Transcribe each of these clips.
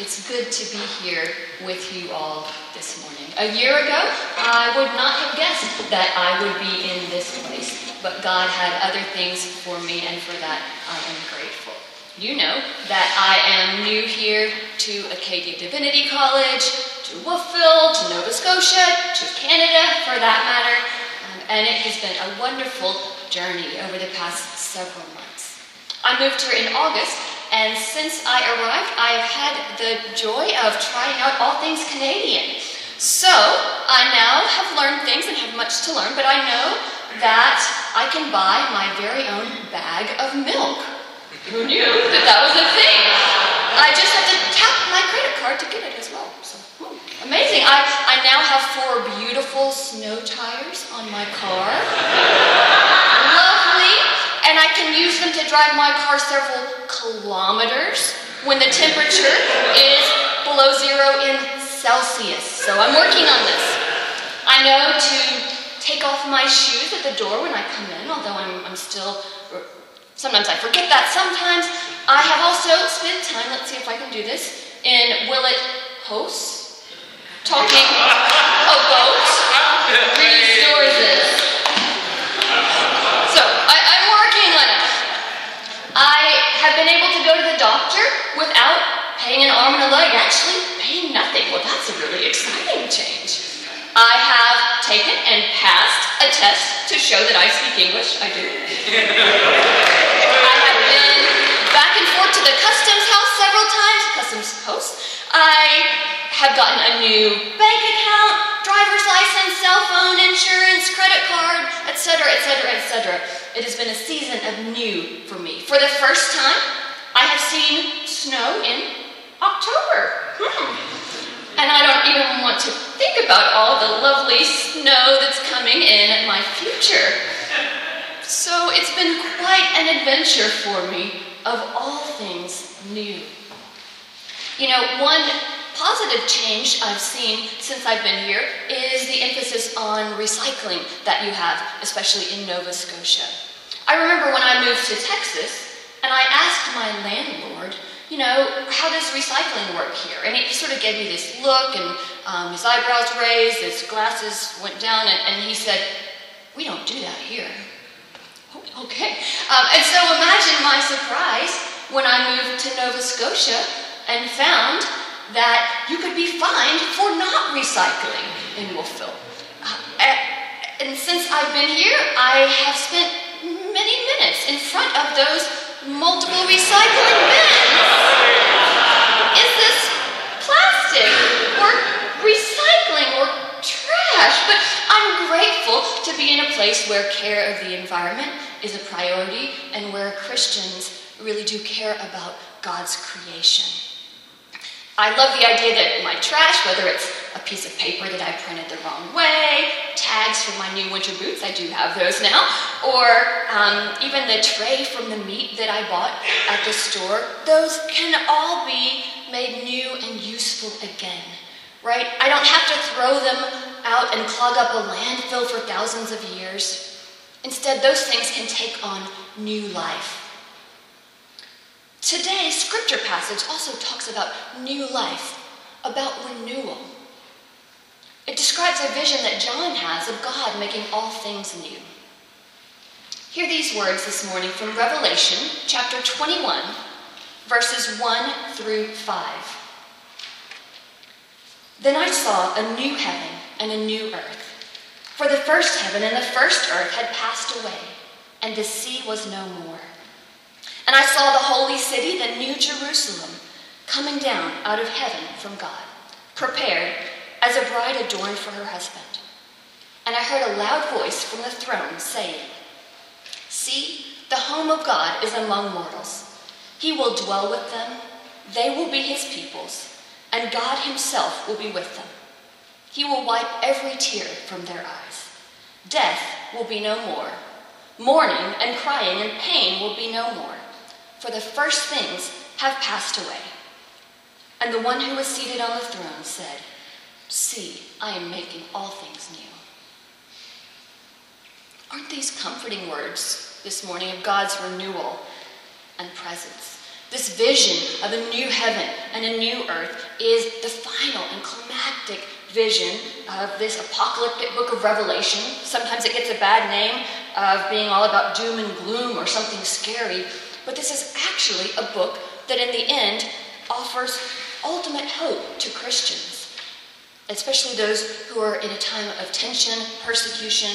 It's good to be here with you all this morning. A year ago, I would not have guessed that I would be in this place, but God had other things for me, and for that I am grateful. You know that I am new here to Acadia Divinity College, to Wolfville, to Nova Scotia, to Canada for that matter, um, and it has been a wonderful journey over the past several months. I moved here in August and since I arrived, I have had the joy of trying out all things Canadian. So I now have learned things and have much to learn, but I know that I can buy my very own bag of milk. Who knew that that was a thing? I just had to tap my credit card to get it as well. So hmm, amazing. I, I now have four beautiful snow tires on my car. Can use them to drive my car several kilometers when the temperature is below zero in Celsius. So I'm working on this. I know to take off my shoes at the door when I come in, although I'm, I'm still, sometimes I forget that. Sometimes I have also spent time, let's see if I can do this, in Willet House, talking about resources. been able to go to the doctor without paying an arm and a leg, actually paying nothing. Well, that's a really exciting change. I have taken and passed a test to show that I speak English. I do. I have been back and forth to the customs house several times, customs post. I have gotten a new bank account, driver's license, cell phone, insurance, credit card, etc., etc., etc. It has been a season of new for me. For the first time, I have seen snow in October. Hmm. And I don't even want to think about all the lovely snow that's coming in my future. So it's been quite an adventure for me of all things new. You know, one positive change I've seen since I've been here is the emphasis on recycling that you have, especially in Nova Scotia. I remember when I moved to Texas and I asked my landlord, you know, how does recycling work here? And he sort of gave me this look and um, his eyebrows raised, his glasses went down, and, and he said, We don't do that here. Oh, okay. Um, and so imagine my surprise when I moved to Nova Scotia and found that you could be fined for not recycling in Wolfville. Uh, and since I've been here, I have spent many minutes in front of those multiple recycling bins. Is this plastic or recycling or trash? But I'm grateful to be in a place where care of the environment is a priority and where Christians really do care about God's creation. I love the idea that my trash, whether it's a piece of paper that I printed the wrong way, tags for my new winter boots, I do have those now, or um, even the tray from the meat that I bought at the store, those can all be made new and useful again, right? I don't have to throw them out and clog up a landfill for thousands of years. Instead, those things can take on new life. Today's scripture passage also talks about new life, about renewal. It describes a vision that John has of God making all things new. Hear these words this morning from Revelation chapter 21, verses 1 through 5. Then I saw a new heaven and a new earth. For the first heaven and the first earth had passed away, and the sea was no more. And I saw the holy city, the new Jerusalem, coming down out of heaven from God, prepared as a bride adorned for her husband. And I heard a loud voice from the throne saying, See, the home of God is among mortals. He will dwell with them, they will be his peoples, and God himself will be with them. He will wipe every tear from their eyes. Death will be no more. Mourning and crying and pain will be no more for the first things have passed away. And the one who was seated on the throne said, See, I am making all things new. Aren't these comforting words this morning of God's renewal and presence? This vision of a new heaven and a new earth is the final and climactic vision of this apocalyptic book of Revelation. Sometimes it gets a bad name of being all about doom and gloom or something scary, but this is actually a book that in the end offers ultimate hope to Christians, especially those who are in a time of tension, persecution.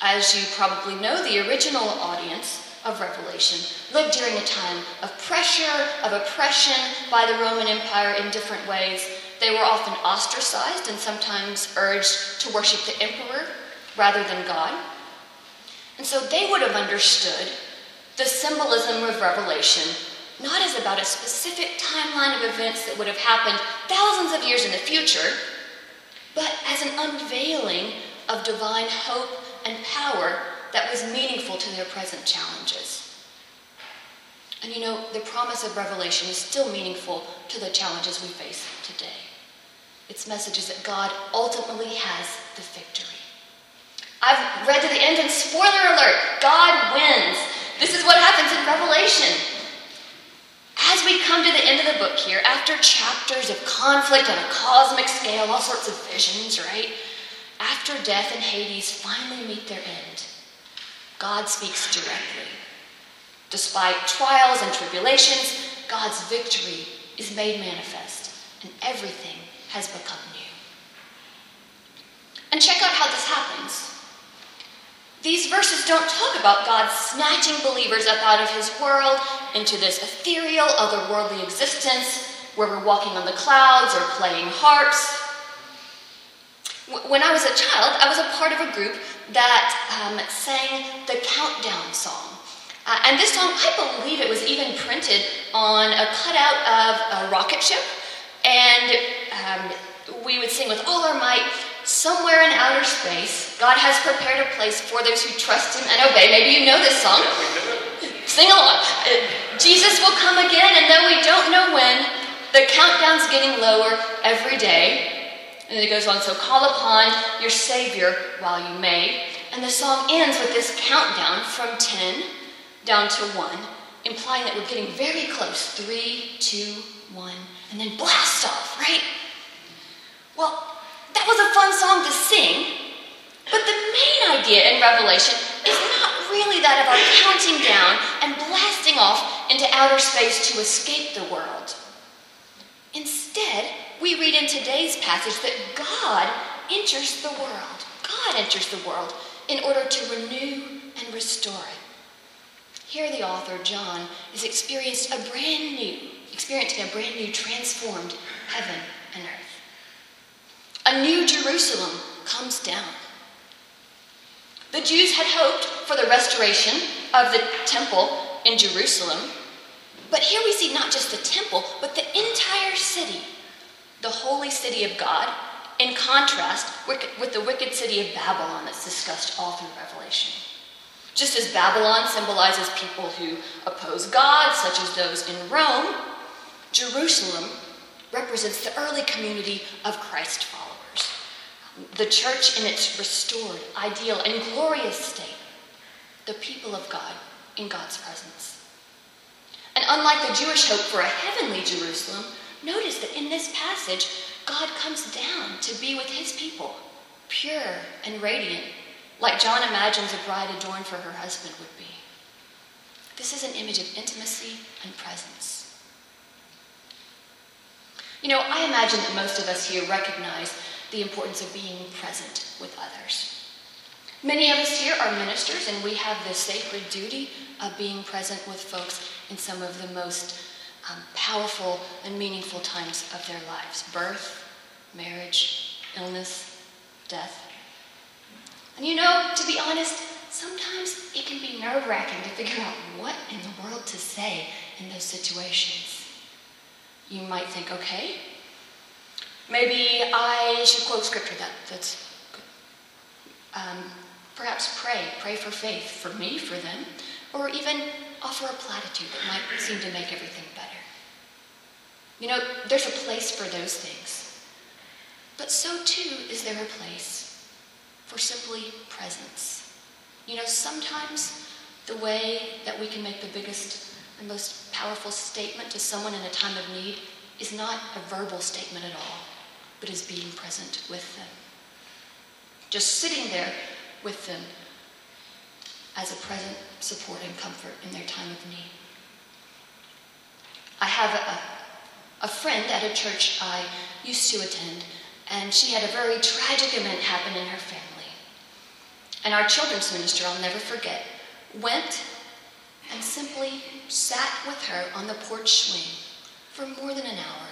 As you probably know, the original audience of Revelation lived during a time of pressure, of oppression by the Roman Empire in different ways. They were often ostracized and sometimes urged to worship the emperor rather than God. And so they would have understood the symbolism of Revelation not as about a specific timeline of events that would have happened thousands of years in the future, but as an unveiling of divine hope and power that was meaningful to their present challenges. And you know, the promise of Revelation is still meaningful to the challenges we face today. Its message is that God ultimately has the victory. I've read to the end, and spoiler alert, God wins. This is what happens in Revelation. As we come to the end of the book here, after chapters of conflict on a cosmic scale, all sorts of visions, right? After death and Hades finally meet their end, God speaks directly. Despite trials and tribulations, God's victory is made manifest, and everything has become new. And check out how this happens. These verses don't talk about God snatching believers up out of his world into this ethereal, otherworldly existence where we're walking on the clouds or playing harps when I was a child, I was a part of a group that um, sang the Countdown song. Uh, and this song, I believe it was even printed on a cutout of a rocket ship. And um, we would sing with all our might, somewhere in outer space, God has prepared a place for those who trust Him and obey. Maybe you know this song. Sing along. Uh, Jesus will come again, and though we don't know when, the countdown's getting lower every day. And it goes on, so call upon your Savior while you may. And the song ends with this countdown from 10 down to 1, implying that we're getting very close. Three, two, one, and then blast off, right? Well, that was a fun song to sing, but the main idea in Revelation is not really that of our counting down and blasting off into outer space to escape the world. Instead, we read in today's passage that God enters the world. God enters the world in order to renew and restore it. Here, the author, John, is experienced a brand new, experiencing a brand new transformed heaven and earth. A new Jerusalem comes down. The Jews had hoped for the restoration of the temple in Jerusalem, but here we see not just the temple, but the entire city the holy city of God, in contrast with the wicked city of Babylon that's discussed all through Revelation. Just as Babylon symbolizes people who oppose God, such as those in Rome, Jerusalem represents the early community of Christ the church in its restored, ideal, and glorious state, the people of God in God's presence. And unlike the Jewish hope for a heavenly Jerusalem, Notice that in this passage, God comes down to be with his people, pure and radiant, like John imagines a bride adorned for her husband would be. This is an image of intimacy and presence. You know, I imagine that most of us here recognize the importance of being present with others. Many of us here are ministers, and we have the sacred duty of being present with folks in some of the most um, powerful and meaningful times of their lives birth, marriage, illness, death. And you know, to be honest, sometimes it can be nerve wracking to figure out what in the world to say in those situations. You might think, okay, maybe I should quote scripture. That, that's good. Um, perhaps pray, pray for faith, for me, for them, or even offer a platitude that might seem to make everything better. You know, there's a place for those things. But so too is there a place for simply presence. You know, sometimes the way that we can make the biggest and most powerful statement to someone in a time of need is not a verbal statement at all, but is being present with them. Just sitting there with them as a present support and comfort in their time of need. I have a, a friend at a church I used to attend, and she had a very tragic event happen in her family. And our children's minister, I'll never forget, went and simply sat with her on the porch swing for more than an hour.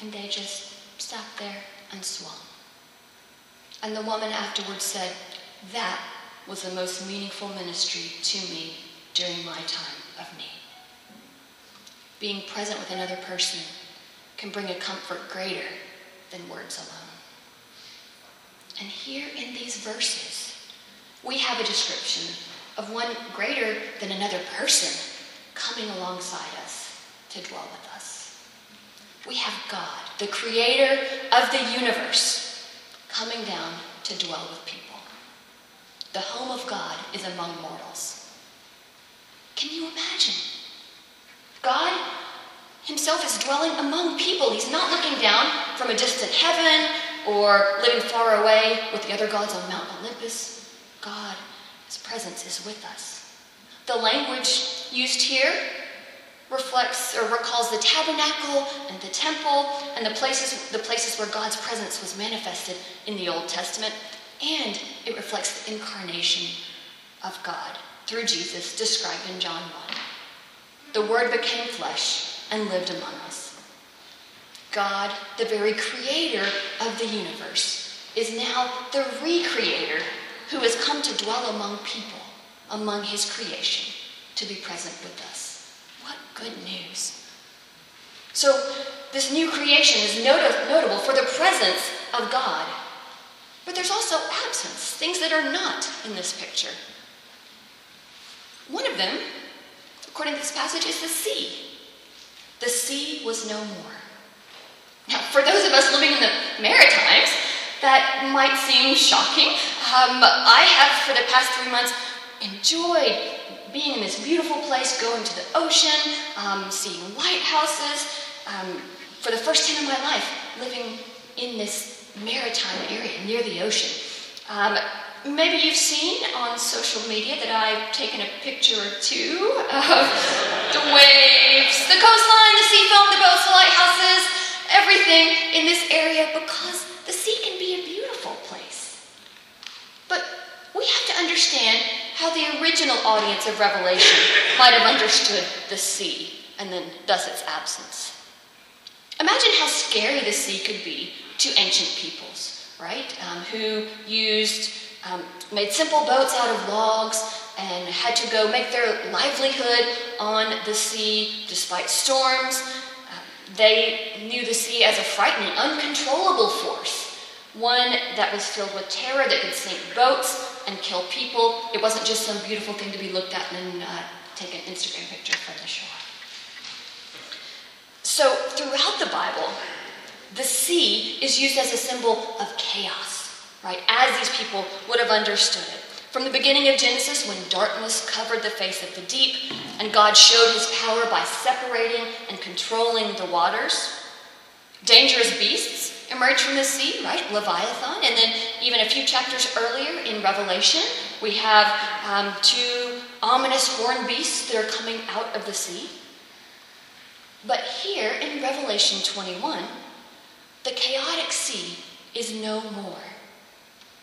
And they just sat there and swung. And the woman afterwards said, That was the most meaningful ministry to me during my time of need. Being present with another person can bring a comfort greater than words alone. And here in these verses, we have a description of one greater than another person coming alongside us to dwell with us. We have God, the creator of the universe, coming down to dwell with people. The home of God is among mortals. Can you imagine? God himself is dwelling among people. He's not looking down from a distant heaven or living far away with the other gods on Mount Olympus. God, his presence is with us. The language used here reflects or recalls the tabernacle and the temple and the places, the places where God's presence was manifested in the Old Testament. And it reflects the incarnation of God through Jesus described in John 1. The Word became flesh and lived among us. God, the very creator of the universe, is now the recreator who has come to dwell among people, among his creation, to be present with us. Good news! So, this new creation is not- notable for the presence of God but there's also absence, things that are not in this picture. One of them, according to this passage, is the sea. The sea was no more. Now, for those of us living in the Maritimes, that might seem shocking. Um, I have, for the past three months, enjoyed being in this beautiful place, going to the ocean, um, seeing lighthouses. Um, for the first time in my life, living in this maritime area near the ocean. Um, maybe you've seen on social media that I've taken a picture or two of the waves, the coastline, the sea foam, the boats, the lighthouses, everything in this area because the sea can be a beautiful place. But we have to understand how the original audience of Revelation might have understood the sea and then thus its absence. Imagine how scary the sea could be to ancient peoples, right? Um, who used, um, made simple boats out of logs and had to go make their livelihood on the sea despite storms. Um, they knew the sea as a frightening, uncontrollable force, one that was filled with terror that could sink boats and kill people. It wasn't just some beautiful thing to be looked at and uh, take an Instagram picture from the shore. So, throughout the Bible, the sea is used as a symbol of chaos, right? As these people would have understood it. From the beginning of Genesis, when darkness covered the face of the deep, and God showed his power by separating and controlling the waters, dangerous beasts emerged from the sea, right? Leviathan. And then, even a few chapters earlier in Revelation, we have um, two ominous horned beasts that are coming out of the sea. But here in Revelation 21, the chaotic sea is no more.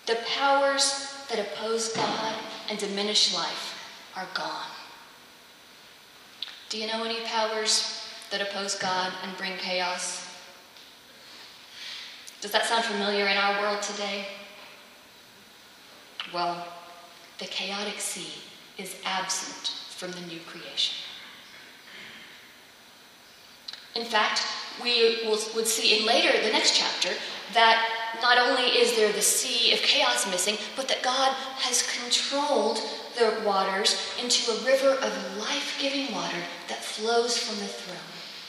The powers that oppose God and diminish life are gone. Do you know any powers that oppose God and bring chaos? Does that sound familiar in our world today? Well, the chaotic sea is absent from the new creation. In fact, we will, would see in later, the next chapter, that not only is there the sea of chaos missing, but that God has controlled the waters into a river of life giving water that flows from the throne,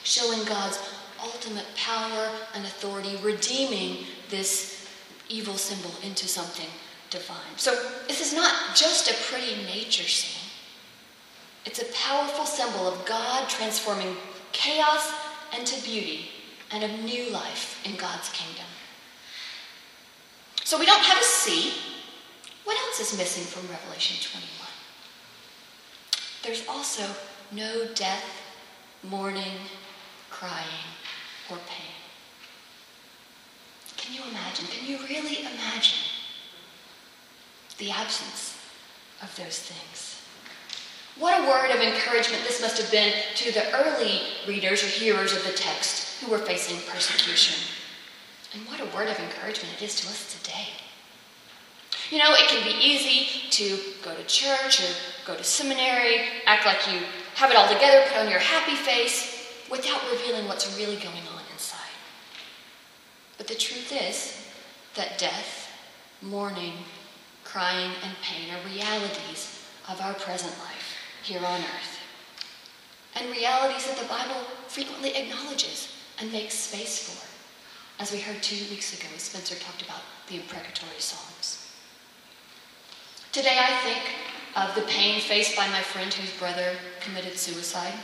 showing God's ultimate power and authority, redeeming this evil symbol into something divine. So this is not just a pretty nature scene, It's a powerful symbol of God transforming chaos into beauty and of new life in God's kingdom. So we don't have a sea. What else is missing from Revelation 21? There's also no death, mourning, crying, or pain. Can you imagine? Can you really imagine the absence of those things? What a word of encouragement this must have been to the early readers or hearers of the text who were facing persecution. And what a word of encouragement it is to us today. You know, it can be easy to go to church or go to seminary, act like you have it all together, put on your happy face, without revealing what's really going on. But the truth is that death, mourning, crying, and pain are realities of our present life here on earth. And realities that the Bible frequently acknowledges and makes space for, as we heard two weeks ago Spencer talked about the imprecatory Psalms. Today I think of the pain faced by my friend whose brother committed suicide,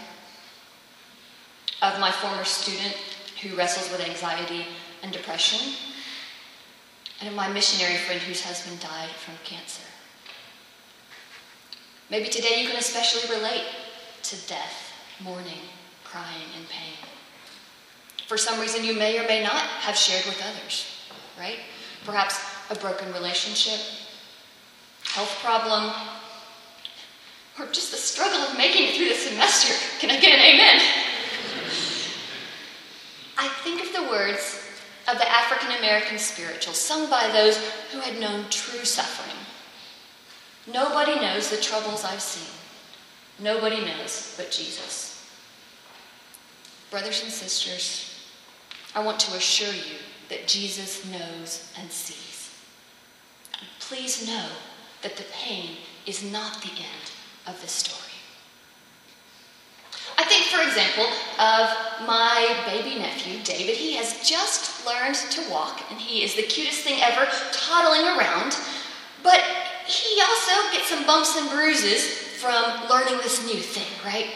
of my former student who wrestles with anxiety and depression, and of my missionary friend whose husband died from cancer. Maybe today you can especially relate to death, mourning, crying, and pain. For some reason, you may or may not have shared with others, right? Perhaps a broken relationship, health problem, or just the struggle of making it through the semester. Can I get an amen? I think of the words of the African American spiritual sung by those who had known true suffering. Nobody knows the troubles I've seen. Nobody knows but Jesus. Brothers and sisters, I want to assure you that Jesus knows and sees. please know that the pain is not the end of the story. I think, for example, of my baby nephew, David. He has just learned to walk, and he is the cutest thing ever, toddling around. But he also gets some bumps and bruises from learning this new thing, right?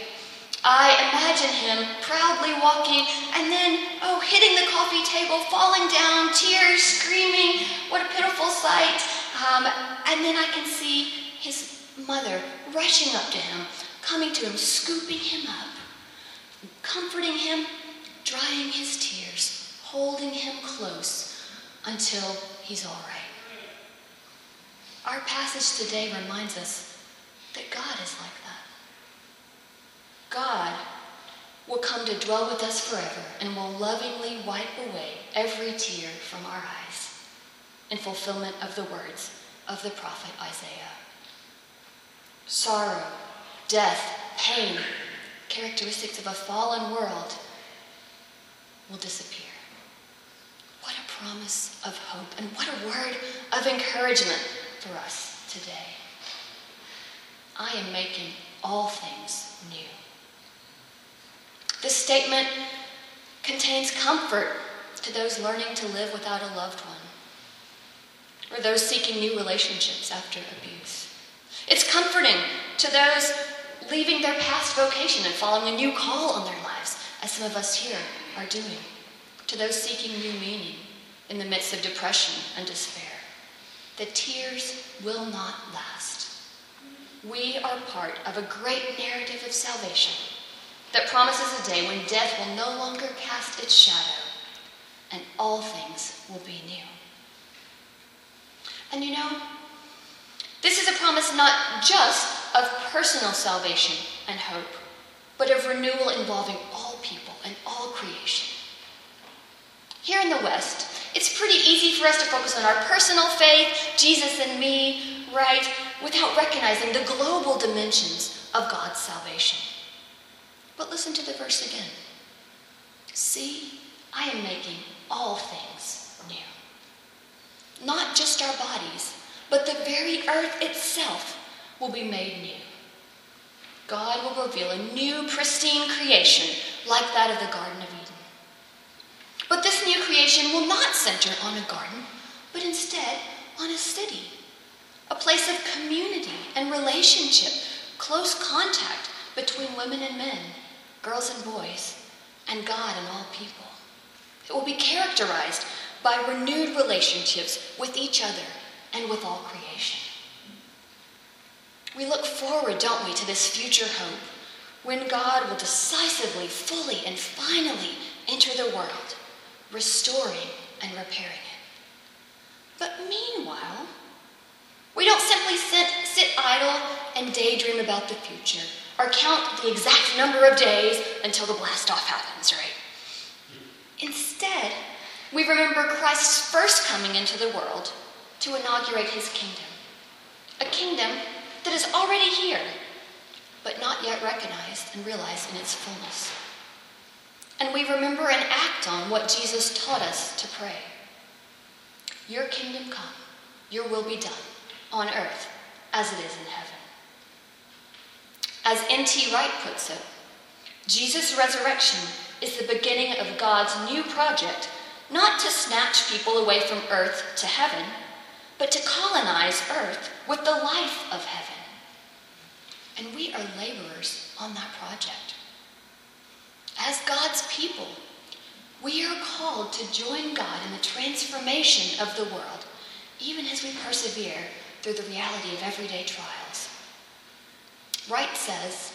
I imagine him proudly walking and then, oh, hitting the coffee table, falling down, tears, screaming. What a pitiful sight. Um, and then I can see his mother rushing up to him, coming to him, scooping him up, comforting him, drying his tears, holding him close until he's all right. Our passage today reminds us that God is like that. God will come to dwell with us forever and will lovingly wipe away every tear from our eyes in fulfillment of the words of the prophet Isaiah. Sorrow, death, pain, characteristics of a fallen world will disappear. Promise of hope and what a word of encouragement for us today. I am making all things new. This statement contains comfort to those learning to live without a loved one or those seeking new relationships after abuse. It's comforting to those leaving their past vocation and following a new call on their lives, as some of us here are doing. To those seeking new meaning in the midst of depression and despair. The tears will not last. We are part of a great narrative of salvation that promises a day when death will no longer cast its shadow and all things will be new. And you know, this is a promise not just of personal salvation and hope, but of renewal involving all people and all creation. Here in the West, it's pretty easy for us to focus on our personal faith, Jesus and me, right, without recognizing the global dimensions of God's salvation. But listen to the verse again. See, I am making all things new not just our bodies, but the very earth itself will be made new. God will reveal a new, pristine creation like that of the Garden of Eden. This new creation will not center on a garden, but instead on a city, a place of community and relationship, close contact between women and men, girls and boys, and God and all people. It will be characterized by renewed relationships with each other and with all creation. We look forward, don't we, to this future hope when God will decisively, fully, and finally enter the world, restoring and repairing it. But meanwhile, we don't simply sit, sit idle and daydream about the future or count the exact number of days until the blast off happens, right? Instead, we remember Christ's first coming into the world to inaugurate his kingdom. A kingdom that is already here, but not yet recognized and realized in its fullness. And we remember and act on what Jesus taught us to pray. Your kingdom come, your will be done, on earth as it is in heaven. As N.T. Wright puts it, Jesus' resurrection is the beginning of God's new project, not to snatch people away from earth to heaven, but to colonize earth with the life of heaven. And we are laborers on that project. As God's people, we are called to join God in the transformation of the world, even as we persevere through the reality of everyday trials. Wright says,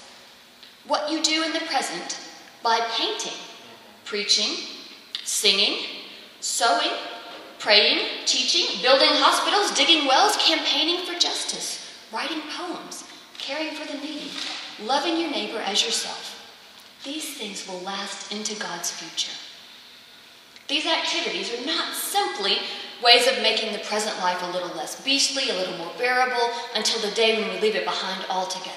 What you do in the present by painting, preaching, singing, sewing, praying, teaching, building hospitals, digging wells, campaigning for justice, writing poems, caring for the needy, loving your neighbor as yourself. These things will last into God's future. These activities are not simply ways of making the present life a little less beastly, a little more bearable, until the day when we leave it behind altogether,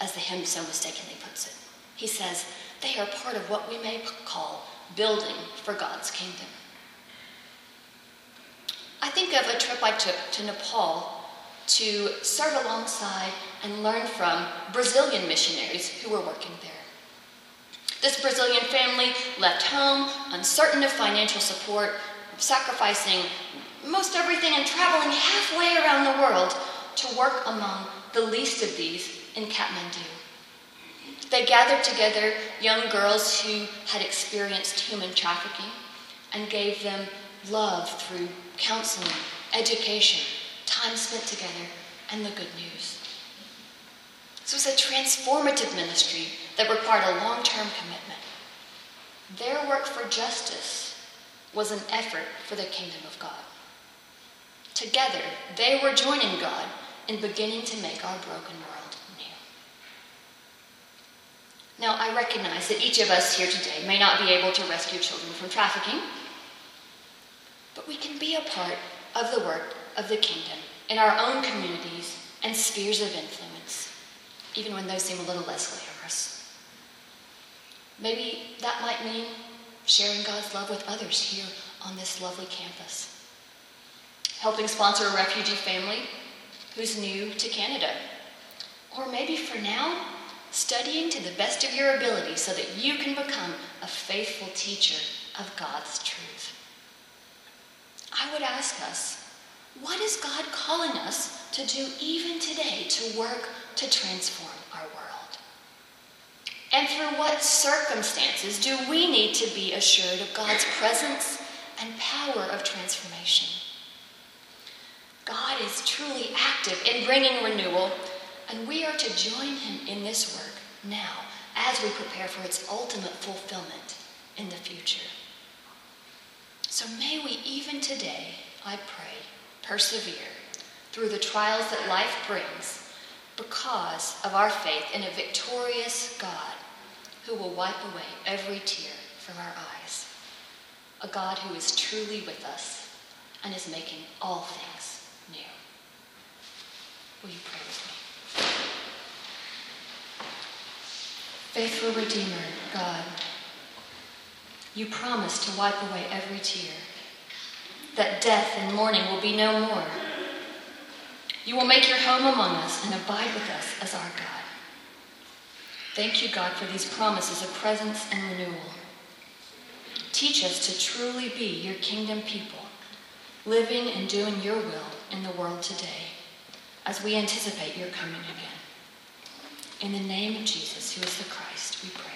as the hymn so mistakenly puts it. He says, they are part of what we may call building for God's kingdom. I think of a trip I took to Nepal to serve alongside and learn from Brazilian missionaries who were working there. This Brazilian family left home, uncertain of financial support, sacrificing most everything and traveling halfway around the world to work among the least of these in Kathmandu. They gathered together young girls who had experienced human trafficking and gave them love through counseling, education, time spent together, and the good news. This was a transformative ministry that required a long term commitment. Their work for justice was an effort for the kingdom of God. Together, they were joining God in beginning to make our broken world new. Now, I recognize that each of us here today may not be able to rescue children from trafficking, but we can be a part of the work of the kingdom in our own communities and spheres of influence, even when those seem a little less glamorous. Maybe that might mean sharing God's love with others here on this lovely campus, helping sponsor a refugee family who's new to Canada, or maybe for now, studying to the best of your ability so that you can become a faithful teacher of God's truth. I would ask us what is God calling us to do even today to work to transform our world? And through what circumstances do we need to be assured of God's presence and power of transformation? God is truly active in bringing renewal, and we are to join him in this work now as we prepare for its ultimate fulfillment in the future. So may we even today, I pray, persevere through the trials that life brings because of our faith in a victorious God who will wipe away every tear from our eyes. A God who is truly with us and is making all things new. Will you pray with me? Faithful Redeemer, God, you promise to wipe away every tear that death and mourning will be no more. You will make your home among us and abide with us as our God. Thank you, God, for these promises of presence and renewal. Teach us to truly be your kingdom people, living and doing your will in the world today as we anticipate your coming again. In the name of Jesus, who is the Christ, we pray.